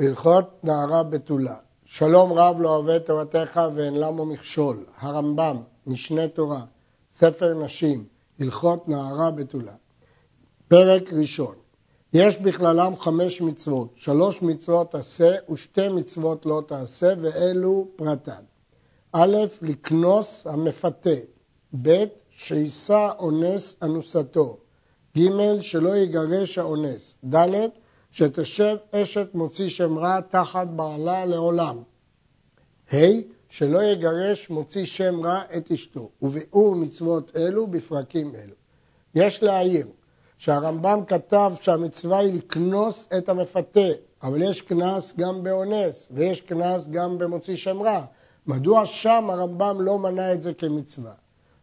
הלכות נערה בתולה. שלום רב לא אוהב את תורתך ואין למו מכשול. הרמב"ם, משנה תורה, ספר נשים, הלכות נערה בתולה. פרק ראשון. יש בכללם חמש מצוות, שלוש מצוות עשה ושתי מצוות לא תעשה, ואלו פרטן. א', לקנוס המפתה, ב', שיישא אונס אנוסתו, ג', שלא יגרש האונס, ד', שתשב אשת מוציא שם רע תחת בעלה לעולם. ה' שלא יגרש מוציא שם רע את אשתו, וביאור מצוות אלו בפרקים אלו. יש להעיר שהרמב"ם כתב שהמצווה היא לקנוס את המפתה, אבל יש קנס גם באונס, ויש קנס גם במוציא שם רע. מדוע שם הרמב"ם לא מנה את זה כמצווה?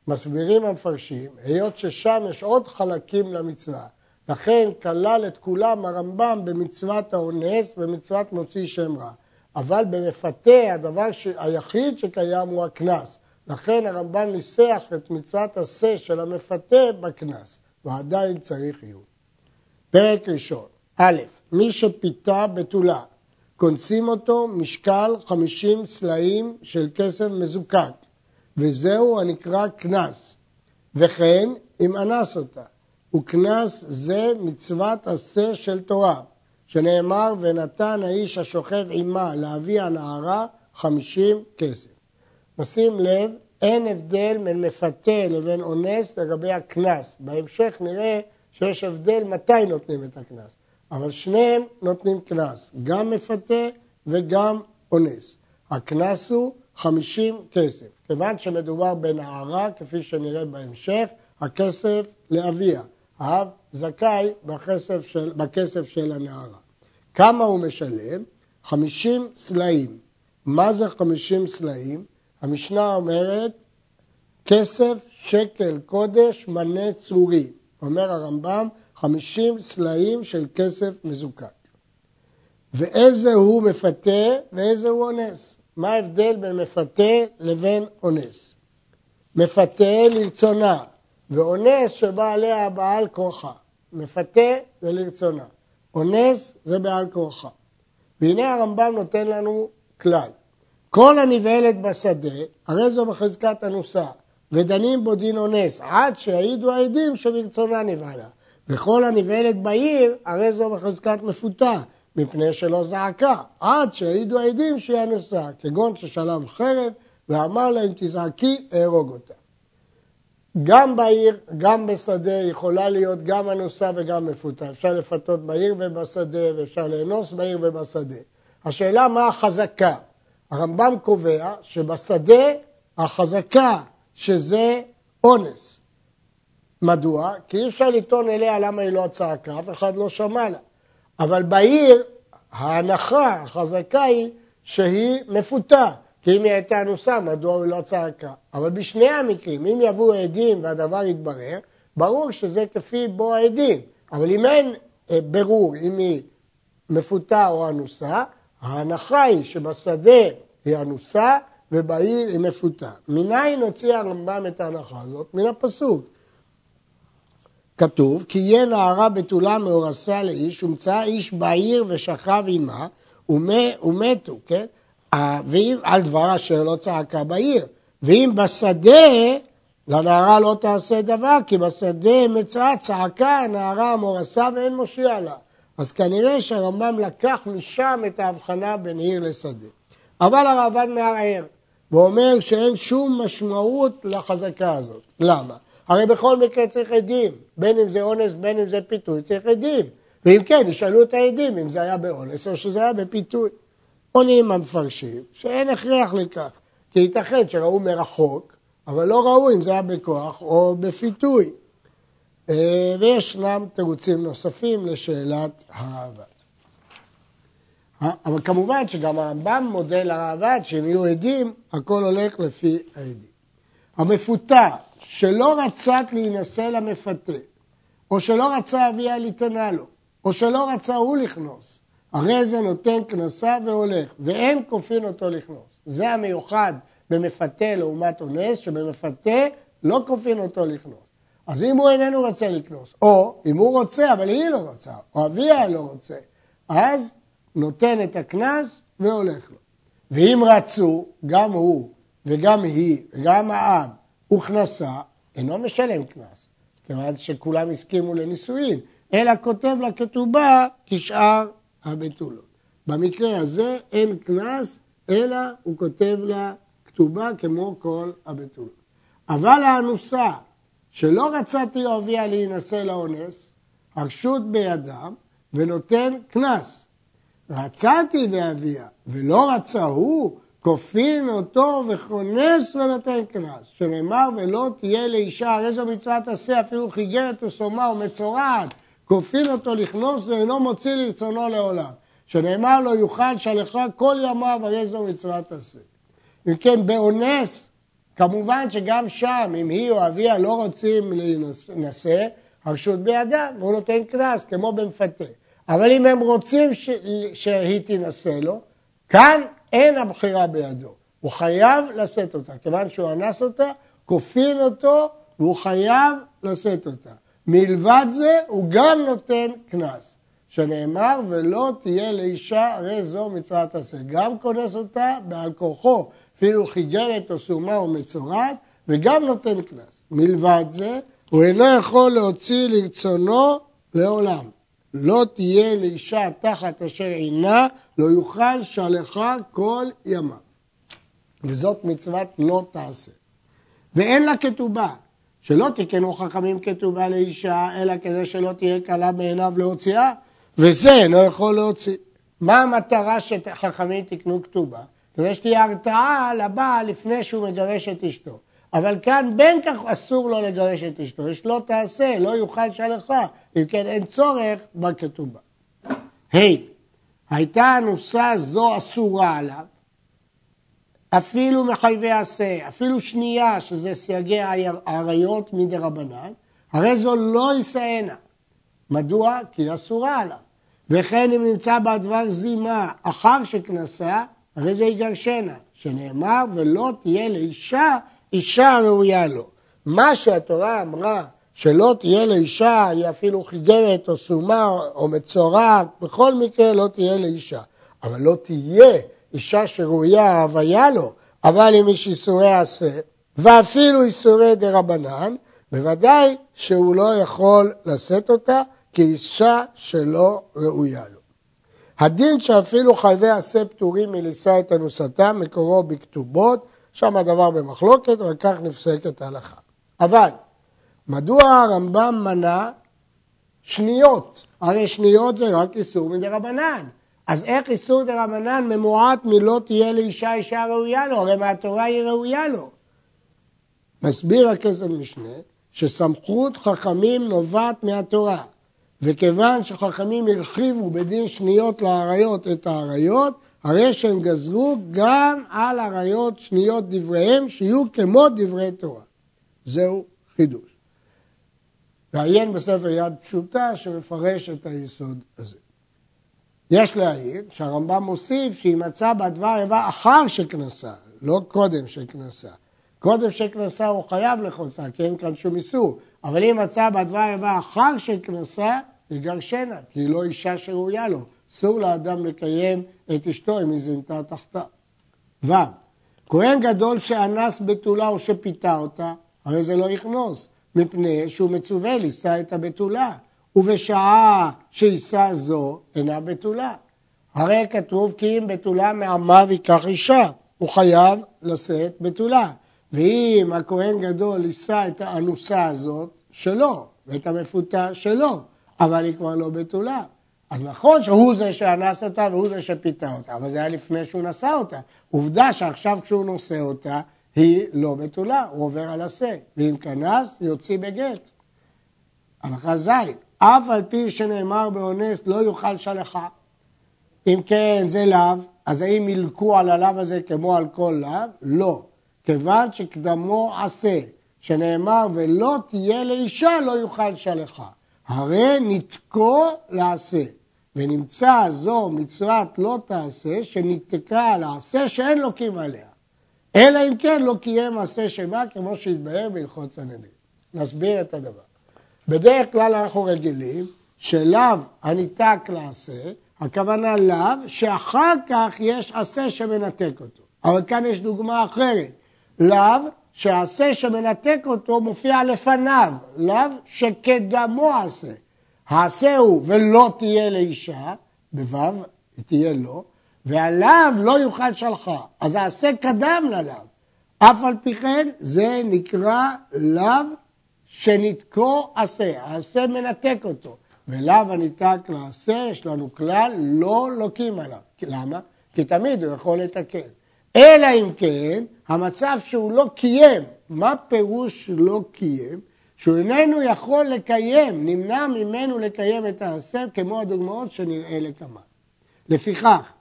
מסבירים המפרשים, היות ששם יש עוד חלקים למצווה, לכן כלל את כולם הרמב"ם במצוות האונס ומצוות מוציא שם רע. אבל במפתה הדבר ש... היחיד שקיים הוא הקנס. לכן הרמב"ם ניסח את מצוות עשה של המפתה בקנס, ועדיין צריך עיון. פרק ראשון, א', מי שפיתה בתולה, כונסים אותו משקל 50 סלעים של כסף מזוקק, וזהו הנקרא קנס, וכן אם אנס אותה. וקנס זה מצוות עשה של תורה, שנאמר ונתן האיש השוכב עמה לאבי הנערה חמישים כסף. נשים לב, אין הבדל בין מפתה לבין אונס לגבי הקנס. בהמשך נראה שיש הבדל מתי נותנים את הקנס, אבל שניהם נותנים קנס, גם מפתה וגם אונס. הקנס הוא חמישים כסף. כיוון שמדובר בנערה, כפי שנראה בהמשך, הכסף לאביה. האב זכאי בכסף של, בכסף של הנערה. כמה הוא משלם? 50 סלעים. מה זה 50 סלעים? המשנה אומרת כסף שקל קודש מנה צורי. אומר הרמב"ם 50 סלעים של כסף מזוקק. ואיזה הוא מפתה ואיזה הוא אונס. מה ההבדל בין מפתה לבין אונס? מפתה לרצונה, ואונס שבא עליה בעל כורחה. מפתה זה לרצונה. אונס זה בעל כורחה. והנה הרמב"ם נותן לנו כלל. כל הנבהלת בשדה, הרי זו בחזקת אנוסה, ודנים בו דין אונס, עד שיעידו העדים שברצונה נבהלה. וכל הנבהלת בעיר, הרי זו בחזקת מפותה, מפני שלא זעקה, עד שיעידו העדים שהיא אנוסה, כגון ששלב חרב, ואמר להם תזעקי, אהרוג אותה. גם בעיר, גם בשדה, יכולה להיות גם אנוסה וגם מפותה. אפשר לפתות בעיר ובשדה, ואפשר לאנוס בעיר ובשדה. השאלה מה החזקה. הרמב"ם קובע שבשדה החזקה שזה אונס. מדוע? כי אי אפשר לטעון אליה למה היא לא צעקה, אף אחד לא שמע לה. אבל בעיר ההנחה, החזקה היא שהיא מפותה. כי אם היא הייתה אנוסה, מדוע היא לא צעקה? אבל בשני המקרים, אם יבואו עדים והדבר יתברר, ברור שזה כפי בו העדים. אבל אם אין אה, ברור אם היא מפותה או אנוסה, ההנחה היא שבשדה היא אנוסה ובעיר היא מפותה. מניין הוציא הרמב"ם את ההנחה הזאת? מן הפסוק. כתוב, כי יהיה נערה בתולה מאורסה לאיש, ומצא איש בעיר ושכב עמה, ומתו, כן? ואם על דבר אשר לא צעקה בעיר, ואם בשדה, לנערה לא תעשה דבר, כי בשדה מצאה צעקה הנערה המורסה ואין מושיע לה. אז כנראה שהרמב"ם לקח משם את ההבחנה בין עיר לשדה. אבל הרעב"ד מערער, ואומר שאין שום משמעות לחזקה הזאת. למה? הרי בכל מקרה צריך עדים, בין אם זה אונס, בין אם זה פיתוי, צריך עדים. ואם כן, ישאלו את העדים אם זה היה באונס או שזה היה בפיתוי. עונים המפרשים שאין הכרח לכך, כי ייתכן שראו מרחוק, אבל לא ראו אם זה היה בכוח או בפיתוי. אה, וישנם תירוצים נוספים לשאלת הראב"ד. אבל כמובן שגם הרמב"ם מודה לראב"ד שאם יהיו עדים, הכל הולך לפי העדים. המפותה שלא רצת להינשא למפתה, או שלא רצה אביה ליתנה לו, או שלא רצה הוא לכנוס, הרי זה נותן כנסה והולך, ואין כופין אותו לכנוס. זה המיוחד במפתה לעומת אונס, שבמפתה לא כופין אותו לכנוס. אז אם הוא איננו רוצה לקנוס, או אם הוא רוצה אבל היא לא רוצה, או אביה לא רוצה, אז נותן את הקנס והולך לו. ואם רצו, גם הוא וגם היא וגם האב וכנסה, אינו משלם קנס, כיוון שכולם הסכימו לנישואין, אלא כותב לכתובה כשאר הבתולות. במקרה הזה אין קנס, אלא הוא כותב לה כתובה כמו כל הבתולות. אבל האנוסה שלא רצתי אוהביה להינשא לאונס, הרשות בידם ונותן קנס. רצתי באביה ולא רצה הוא, כופין אותו וכונס ונותן קנס. שנאמר ולא תהיה לאישה, הרי זו מצוות עשה, אפילו חיגרת וסומה ומצורעת, כופין אותו לכנוס ואינו מוציא לרצונו לעולם. שנאמר לו יוכל שלך כל ימיו, הרי זו מצוות עשה. אם כן, באונס, כמובן שגם שם, אם היא או אביה לא רוצים להינשא, הרשות בידם, והוא נותן קנס, כמו במפתה. אבל אם הם רוצים ש... שהיא תינשא לו, כאן אין הבחירה בידו. הוא חייב לשאת אותה. כיוון שהוא אנס אותה, כופין אותו והוא חייב לשאת אותה. מלבד זה, הוא גם נותן קנס. שנאמר, ולא תהיה לאישה, הרי זו מצוות עשה. גם כונס אותה בעל כורחו, אפילו חיגרת או סומה או מצורעת, וגם נותן קנס. מלבד זה, הוא אינו יכול להוציא לרצונו לעולם. לא תהיה לאישה תחת אשר עינה, לא יוכל שלחה כל ימיו. וזאת מצוות לא תעשה. ואין לה כתובה, שלא תקנו חכמים כתובה לאישה, אלא כדי שלא תהיה קלה בעיניו להוציאה, וזה אינו יכול להוציא. מה המטרה שחכמים תקנו כתובה? כדי שתהיה הרתעה לבעל לפני שהוא מגרש את אשתו. אבל כאן בין כך אסור לו לגרש את אשתו, יש לא תעשה, לא יוכל שלחה, אם כן אין צורך בכתובה. ה' hey, הייתה אנוסה זו אסורה עליו, אפילו מחייבי עשה, אפילו שנייה, שזה סייגי העריות מדי רבנן, הרי זו לא ישאנה. מדוע? כי אסורה עליו. וכן אם נמצא בה דבר זימה אחר שכנסה, הרי זה יגרשנה, שנאמר ולא תהיה לאישה אישה ראויה לו. מה שהתורה אמרה שלא תהיה לאישה, היא אפילו חיגרת או סומה או מצורעת, בכל מקרה לא תהיה לאישה. אבל לא תהיה אישה שראויה הוויה לו, אבל אם יש איסורי עשה, ואפילו איסורי דה רבנן, בוודאי שהוא לא יכול לשאת אותה כאישה שלא ראויה לו. הדין שאפילו חייבי עשה פטורים מלישא את אנוסתם, מקורו בכתובות, שם הדבר במחלוקת, אבל כך נפסקת ההלכה. אבל, מדוע הרמב"ם מנה שניות? הרי שניות זה רק איסור מדי רבנן. אז איך איסור דה רבנן ממועט מלא תהיה לאישה אישה ראויה לו? הרי מהתורה היא ראויה לו. מסביר הכסף משנה שסמכות חכמים נובעת מהתורה. וכיוון שחכמים הרחיבו בדין שניות לאריות את האריות, הרי שהם גזרו גם על אריות שניות דבריהם, שיהיו כמו דברי תורה. זהו חידוש. ועיין בספר יד פשוטה שמפרש את היסוד הזה. יש להעיר שהרמב"ם מוסיף שהיא מצאה בדבר איבה אחר שכנסה, לא קודם שכנסה. קודם שכנסה הוא חייב לחוצה, כי אין כאן שום איסור. אבל אם מצא בדבר איבה אחר שכנסה, יגרשנה, כי היא לא אישה שראויה לו. אסור לאדם לקיים את אשתו אם היא זינתה תחתה. ו. כהן גדול שאנס בתולה או שפיתה אותה, הרי זה לא יכנוס, מפני שהוא מצווה לישא את הבתולה, ובשעה שיישא זו אינה בתולה. הרי כתוב כי אם בתולה מעמיו ייקח אישה, הוא חייב לשאת בתולה. ואם הכהן גדול יישא את האנוסה הזאת, שלו, ואת המפותה שלו, אבל היא כבר לא בתולה. אז נכון שהוא זה שאנס אותה והוא זה שפיתה אותה, אבל זה היה לפני שהוא נשא אותה. עובדה שעכשיו כשהוא נושא אותה, היא לא בתולה, הוא עובר על השה. ואם כנס, יוציא בגט. הלכה ז', אף על פי שנאמר באונס לא יוכל שלחה. אם כן, זה לאו, אז האם ילקו על הלאו הזה כמו על כל לאו? לא. כיוון שקדמו עשה, שנאמר ולא תהיה לאישה לא יוכל שלחה. הרי נתקו לעשה. ונמצא זו מצוות לא תעשה, שניתקה על העשה שאין לוקים עליה. אלא אם כן לא קיים מעשה שמה, כמו שהתבהר בהלכות סנהדרין. נסביר את הדבר. בדרך כלל אנחנו רגילים שלאו הניתק לעשה, הכוונה לאו, שאחר כך יש עשה שמנתק אותו. אבל כאן יש דוגמה אחרת. לאו שהעשה שמנתק אותו מופיע לפניו, לאו שקדמו עשה. העשה הוא ולא תהיה לאישה, בו' תהיה לו, והלאו לא יוכל שלחה. אז העשה קדם ללאו. אף על פי כן זה נקרא לאו שנתקו עשה, העשה מנתק אותו. ולאו הניתק לעשה, יש לנו כלל, לא לוקים עליו. למה? כי תמיד הוא יכול לתקן. אלא אם כן, המצב שהוא לא קיים, מה פירוש לא קיים? שהוא איננו יכול לקיים, נמנע ממנו לקיים את העשה, כמו הדוגמאות שנראה לכמה. לפיכך,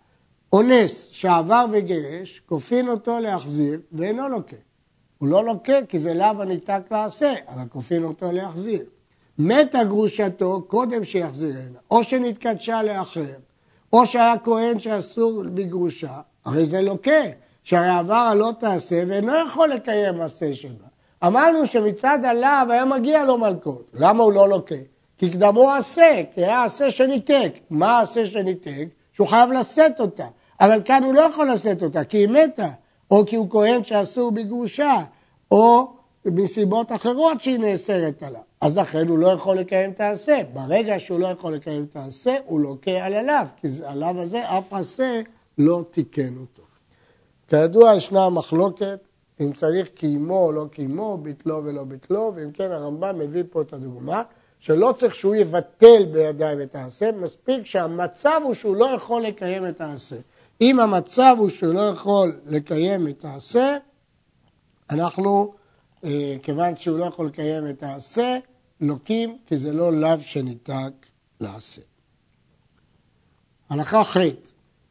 אונס שעבר וגירש, כופין אותו להחזיר ואינו לוקה. הוא לא לוקה כי זה לאו הניתק לעשה, אבל כופין אותו להחזיר. מתה גרושתו קודם שיחזירנה, או שנתקדשה לאחר, או שהיה כהן שאסור בגרושה, הרי זה לוקה, שהרי עבר הלא תעשה ואינו יכול לקיים מעשה שלה. אמרנו שמצד הלאו היה מגיע לו מלכות, למה הוא לא לוקה? כי קדמו עשה, כי היה עשה שניתק. מה העשה שניתק? שהוא חייב לשאת אותה. אבל כאן הוא לא יכול לשאת אותה, כי היא מתה, או כי הוא כהן שאסור בגרושה, או מסיבות אחרות שהיא נאסרת עליו. אז לכן הוא לא יכול לקיים את העשה. ברגע שהוא לא יכול לקיים את העשה, הוא לוקה על עליו, כי עליו הזה אף עשה לא תיקן אותו. כידוע ישנה מחלוקת אם צריך קיימו או לא קיימו, ביטלו ולא ביטלו, ואם כן הרמב"ם מביא פה את הדוגמה, שלא צריך שהוא יבטל בידיים את העשה, מספיק שהמצב הוא שהוא לא יכול לקיים את העשה. אם המצב הוא שהוא לא יכול לקיים את העשה, אנחנו, אה, כיוון שהוא לא יכול לקיים את העשה, לוקים, כי זה לא לאו שניתק לעשה. הלכה ח'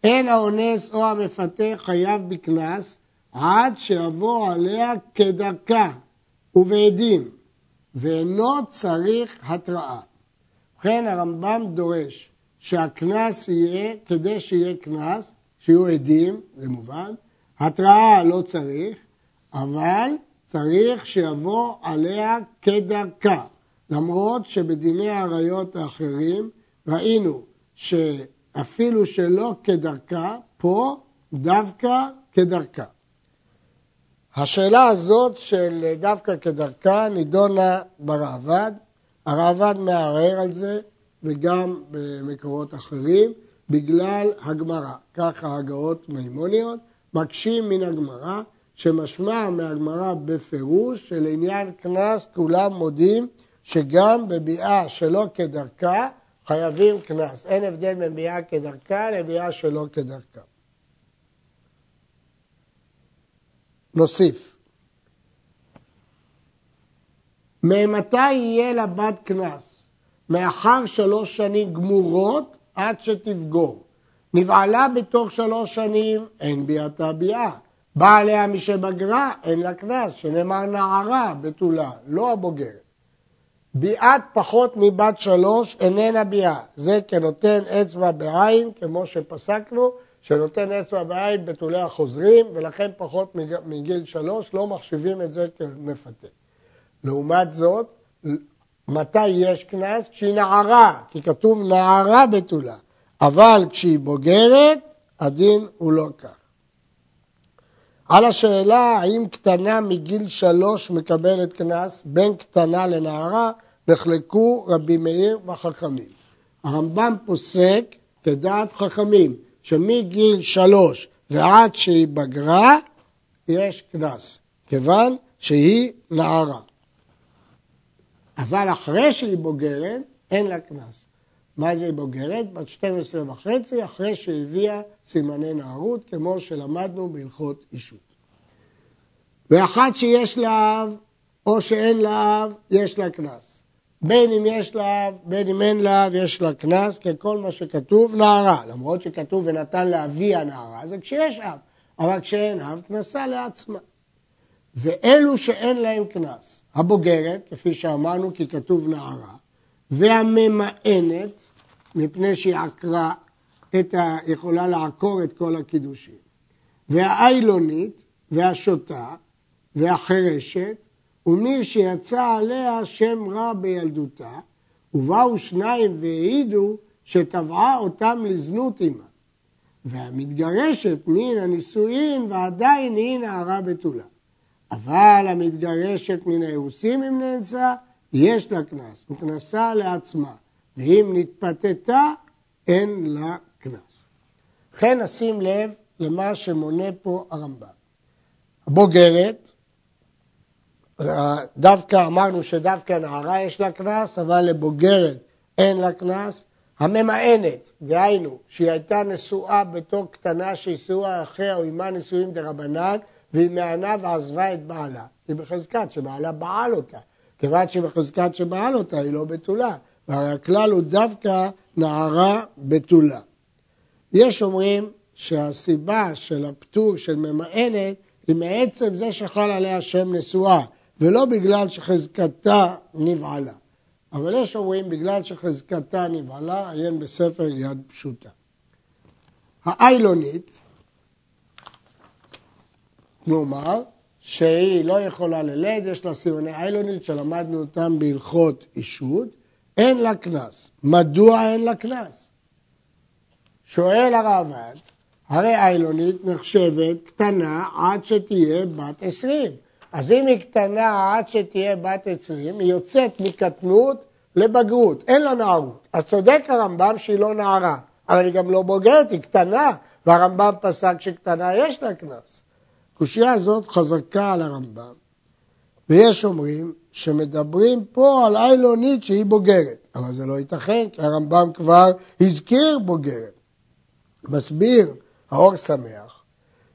אין האונס או המפתה חייב בקנס עד שיבוא עליה כדרכה ובעדים, ואינו צריך התראה. ובכן הרמב"ם דורש שהקנס יהיה, כדי שיהיה קנס, שיהיו עדים, זה מובן, התראה לא צריך, אבל צריך שיבוא עליה כדרכה. למרות שבדיני העריות האחרים ראינו שאפילו שלא כדרכה, פה דווקא כדרכה. השאלה הזאת של דווקא כדרכה נידונה בראב"ד, הראב"ד מערער על זה וגם במקורות אחרים בגלל הגמרא, ככה הגאות מימוניות, מקשים מן הגמרא שמשמע מהגמרא בפירוש שלעניין קנס כולם מודים שגם בביאה שלא כדרכה חייבים קנס. אין הבדל בין ביאה כדרכה לביאה שלא כדרכה. נוסיף. ממתי יהיה לבת קנס? מאחר שלוש שנים גמורות עד שתבגור. נבעלה בתוך שלוש שנים, אין ביאתה ביאה. באה עליה משבגרה, אין לה קנס, שנאמר נערה בתולה, לא הבוגרת. ביאת פחות מבת שלוש איננה ביאה. זה כנותן אצבע בעין, כמו שפסקנו, שנותן אצבע בעין בתולי החוזרים, ולכן פחות מגיל שלוש לא מחשיבים את זה כמפתה. לעומת זאת, מתי יש קנס? כשהיא נערה, כי כתוב נערה בתולה, אבל כשהיא בוגרת, הדין הוא לא כך. על השאלה האם קטנה מגיל שלוש מקבלת קנס, בין קטנה לנערה, נחלקו רבי מאיר והחכמים. הרמב"ם פוסק כדעת חכמים, שמגיל שלוש ועד שהיא בגרה, יש קנס, כיוון שהיא נערה. אבל אחרי שהיא בוגרת, אין לה קנס. מה זה היא בוגרת? בת 12 וחצי, אחרי שהביאה סימני נערות, כמו שלמדנו בהלכות אישות. ואחת שיש לה אב, או שאין לה אב, יש לה קנס. בין אם יש לה אב, בין אם אין לה אב, יש לה קנס, ככל מה שכתוב נערה. למרות שכתוב ונתן לאבי הנערה, זה כשיש אב. אבל כשאין אב, קנסה לעצמה. ואלו שאין להם קנס, הבוגרת, כפי שאמרנו כי כתוב נערה, והממאנת, מפני שהיא עקרה את ה... יכולה לעקור את כל הקידושים, והאיילונית, והשוטה, והחירשת, ומי שיצא עליה שם רע בילדותה, ובאו שניים והעידו, שטבעה אותם לזנות עמה. והמתגרשת מן הנישואין ועדיין היא נערה בתולה. אבל המתגרשת מן האירוסים אם נאנסה, יש לה קנס, וקנסה לעצמה, ואם נתפתתה, אין לה קנס. לכן נשים לב למה שמונה פה הרמב"ם. הבוגרת, דווקא אמרנו שדווקא נערה יש לה קנס, אבל לבוגרת אין לה קנס. הממאנת, דהיינו, שהיא הייתה נשואה בתור קטנה שהיא אחריה או עימה נישואים דה רבנן, והיא מענה ועזבה את בעלה. היא בחזקת שבעלה בעל אותה. כיוון שהיא בחזקת שבעל אותה, היא לא בתולה. והרי הכלל הוא דווקא נערה בתולה. יש אומרים שהסיבה של הפטור של ממאנת היא מעצם זה שחל עליה שם נשואה, ולא בגלל שחזקתה נבעלה. אבל יש אומרים בגלל שחזקתה נבעלה, עיין בספר יד פשוטה. האיילונית, כלומר, שהיא לא יכולה ללד, יש לה סימני איילונית שלמדנו אותם בהלכות אישות, אין לה קנס. מדוע אין לה קנס? שואל הרעב"ד, הרי איילונית נחשבת קטנה עד שתהיה בת עשרים. אז אם היא קטנה עד שתהיה בת עשרים, היא יוצאת מקטנות לבגרות, אין לה נערות. אז צודק הרמב"ם שהיא לא נערה, אבל היא גם לא בוגרת, היא קטנה, והרמב"ם פסק שקטנה יש לה קנס. הקושייה הזאת חזקה על הרמב"ם, ויש אומרים שמדברים פה על איילונית שהיא בוגרת, אבל זה לא ייתכן, כי הרמב"ם כבר הזכיר בוגרת. מסביר האור שמח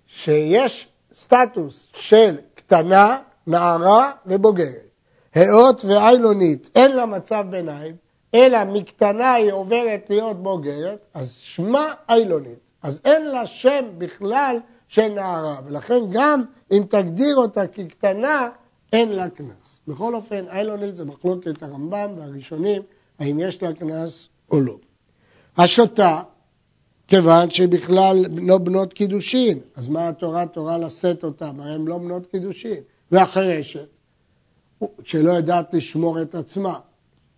שיש סטטוס של קטנה, נערה ובוגרת. האות ואיילונית אין לה מצב ביניים, אלא מקטנה היא עוברת להיות בוגרת, אז שמה איילונית. אז אין לה שם בכלל של נערה, ולכן גם אם תגדיר אותה כקטנה, אין לה קנס. בכל אופן, איילונית זה מחלוקת הרמב"ם והראשונים, האם יש לה קנס או לא. השוטה, כיוון שבכלל לא בנות קידושין, אז מה התורה תורה לשאת אותם? הרי הן לא בנות קידושין. והחרשת, שלא יודעת לשמור את עצמה.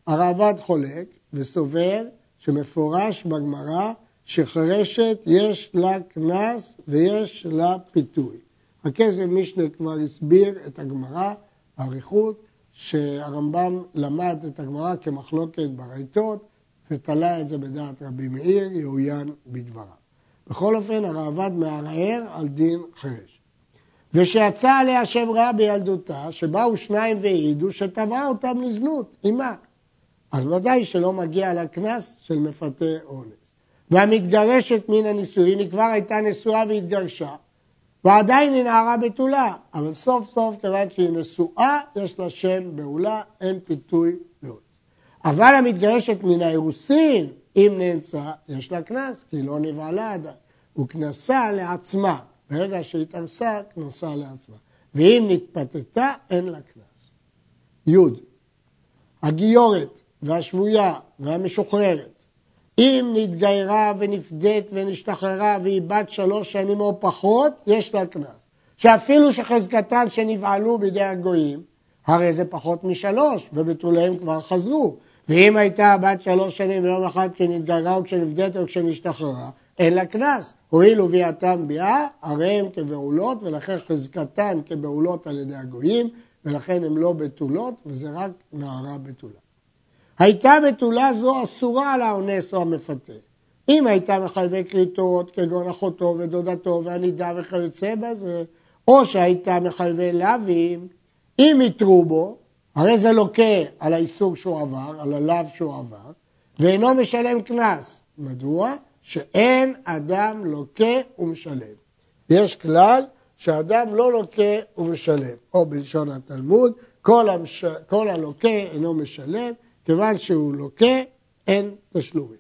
הרעב"ד חולק וסובר שמפורש בגמרא שחרשת יש לה קנס ויש לה פיתוי. הכסף משנה כבר הסביר את הגמרא, האריכות, שהרמב"ם למד את הגמרא כמחלוקת ברייתות ותלה את זה בדעת רבי מאיר, יאוין בדבריו. בכל אופן, הרעב"ד מערער על דין חרש. ושיצא עליה שם רע בילדותה, שבאו שניים והעידו שטבעה אותם לזנות, עימה. אז ודאי שלא מגיע לה קנס של מפתה אונס. והמתגרשת מן הנישואין, היא כבר הייתה נשואה והתגרשה, ועדיין היא נערה בתולה, אבל סוף סוף, כיוון שהיא נשואה, יש לה שם בעולה, אין פיתוי לאונס. אבל המתגרשת מן האירוסין, אם נאנסה, יש לה קנס, כי היא לא נבעלה עדיין. הוא קנסה לעצמה. ברגע שהתארסה, קנסה לעצמה. ואם נתפתתה, אין לה קנס. י. הגיורת והשבויה והמשוחררת, אם נתגיירה ונפדית ונשתחררה והיא בת שלוש שנים או פחות, יש לה קנס. שאפילו שחזקתן שנבעלו בידי הגויים, הרי זה פחות משלוש, ובתוליהם כבר חזרו. ואם הייתה בת שלוש שנים ויום אחד כשנתגיירה או כשנפדית או כשנשתחררה, אין לה קנס. הואיל וביאתם ביאה, הרי הם כבעולות, ולכן חזקתן כבעולות על ידי הגויים, ולכן הן לא בתולות, וזה רק נערה בתולה. הייתה בתולה זו אסורה על האונס או המפתה. אם הייתה מחייבי כריתות, כגון אחותו ודודתו והנידה וכיוצא בזה, או שהייתה מחייבי לאווים, אם יתרו בו, הרי זה לוקה על האיסור שהוא עבר, על הלאו שהוא עבר, ואינו משלם קנס. מדוע? שאין אדם לוקה ומשלם. יש כלל שאדם לא לוקה ומשלם, או בלשון התלמוד, כל, המש... כל הלוקה אינו משלם, כיוון שהוא לוקה אין תשלומים.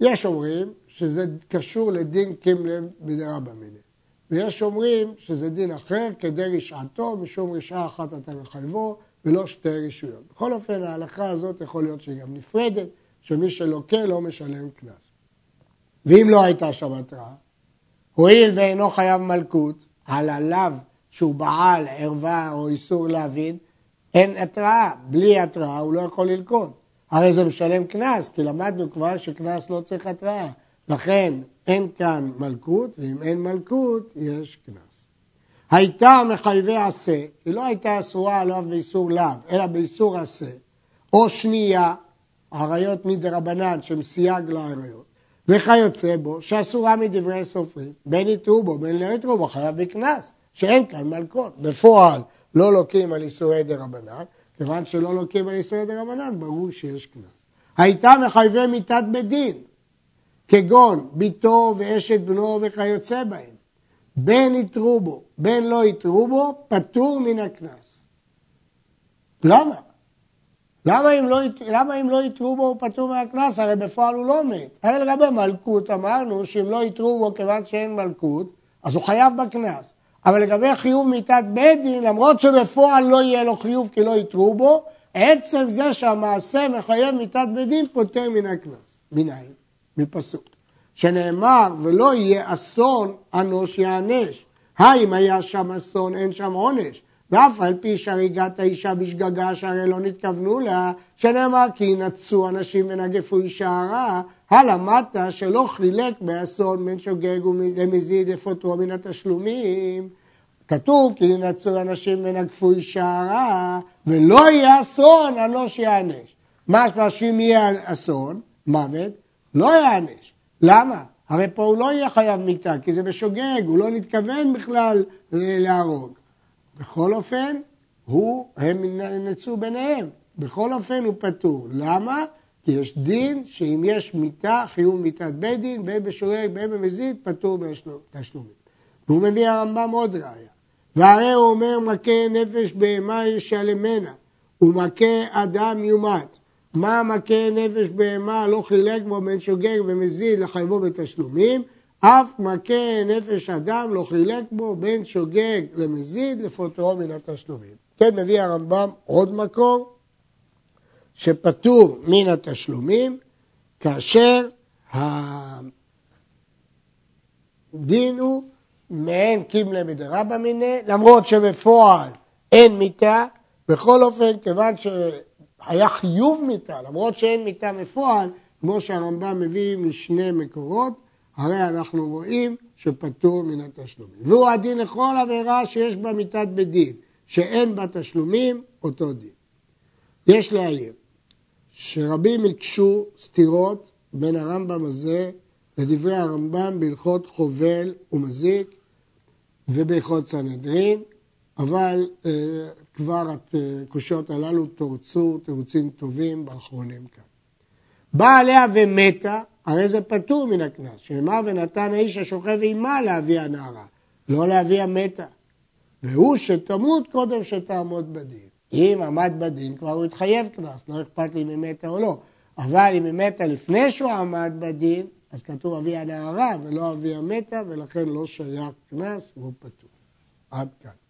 יש אומרים שזה קשור לדין קימלם בדרבא מיניה, ויש אומרים שזה דין אחר כדי רשעתו, משום רשעה אחת אתה מחייבו, ולא שתי רשויות. בכל אופן, ההלכה הזאת יכול להיות שהיא גם נפרדת, שמי שלוקה לא משלם קנס. ואם לא הייתה שם התראה, הואיל ואינו חייב מלכות, על הלאו שהוא בעל ערווה או איסור להבין, אין התראה. בלי התראה הוא לא יכול ללכוד. הרי זה משלם קנס, כי למדנו כבר שקנס לא צריך התראה. לכן אין כאן מלכות, ואם אין מלכות, יש קנס. הייתה מחייבי עשה, היא לא הייתה אסורה עליו באיסור לאו, אלא באיסור עשה, או שנייה, עריות מדרבנן, סייג לעריות, וכיוצא בו, שאסורה מדברי סופרים, בין יתרו בו, בין לא יתרו בו, חייב בקנס, שאין כאן מלכות. בפועל לא לוקים על איסורי דרבנן, כיוון שלא לוקים על איסורי דרבנן, ברור שיש קנס. הייתה מחייבי מיתת בית דין, כגון ביתו ואשת בנו וכיוצא בהם. בין יתרו בו, בין לא יתרו בו, פטור מן הקנס. למה? למה אם, לא, למה אם לא יתרו בו הוא פטור מהקנס? הרי בפועל הוא לא מת. הרי לגבי מלכות אמרנו שאם לא יתרו בו כיוון שאין מלכות, אז הוא חייב בקנס. אבל לגבי חיוב מיתת בית דין, למרות שבפועל לא יהיה לו חיוב כי לא יתרו בו, עצם זה שהמעשה מחייב מיתת בית דין פוטר מן הקנס. מנין? מפסוק. שנאמר, ולא יהיה אסון, אנוש יענש. האם היה שם אסון, אין שם עונש. ואף על פי שהריגת האישה בשגגה שהרי לא נתכוונו לה, שנאמר כי ינצו אנשים ונגפו אישה הרע, הלמדת שלא חילק באסון בין שוגג למזיד לפוטרו מן התשלומים. כתוב כי ינצו אנשים ונגפו אישה הרע, ולא יהיה אסון, אנוש יענש. מה שאם יהיה אסון, מוות, לא יענש. למה? הרי פה הוא לא יהיה חייב מיתה, כי זה בשוגג, הוא לא נתכוון בכלל להרוג. בכל אופן, הוא, הם נצאו ביניהם. בכל אופן הוא פטור. למה? כי יש דין שאם יש מיתה, חיוב מיתת בית דין, בין בשוגג, בין במזיד, פטור בתשלומים. והוא מביא הרמב"ם עוד ראיה. והרי הוא אומר מכה נפש בהמה ישלמנה, ומכה אדם יומת. מה מכה נפש בהמה לא חילק בו בין שוגג ומזיד לחייבו בתשלומים, אף מכה נפש אדם לא חילק בו בין שוגג למזיד לפוטרו מן התשלומים. כן מביא הרמב"ם עוד מקור שפטור מן התשלומים כאשר הדין הוא מעין קימלה מדרבא מיניה, למרות שבפועל אין מיתה, בכל אופן כיוון שהיה חיוב מיתה, למרות שאין מיתה בפועל, כמו שהרמב"ם מביא משני מקורות, הרי אנחנו רואים שפטור מן התשלומים. והוא הדין לכל עבירה שיש בה מיתת בית דין, שאין בה תשלומים, אותו דין. יש להעיר שרבים הקשו סתירות בין הרמב"ם הזה לדברי הרמב"ם בהלכות חובל ומזיק ובהלכות סנהדרין, אבל אה, כבר הקושיות הללו תורצו תירוצים טובים באחרונים כאן. באה עליה ומתה, הרי זה פטור מן הקנס, שנאמר ונתן האיש השוכב עימה להביא הנערה, לא להביא המתה. והוא שתמות קודם שתעמוד בדין. אם עמד בדין, כבר הוא התחייב קנס, לא אכפת לי אם היא מתה או לא. אבל אם היא מתה לפני שהוא עמד בדין, אז כתוב אבי הנערה ולא אבי המתה, ולכן לא שייך קנס והוא פטור. עד כאן.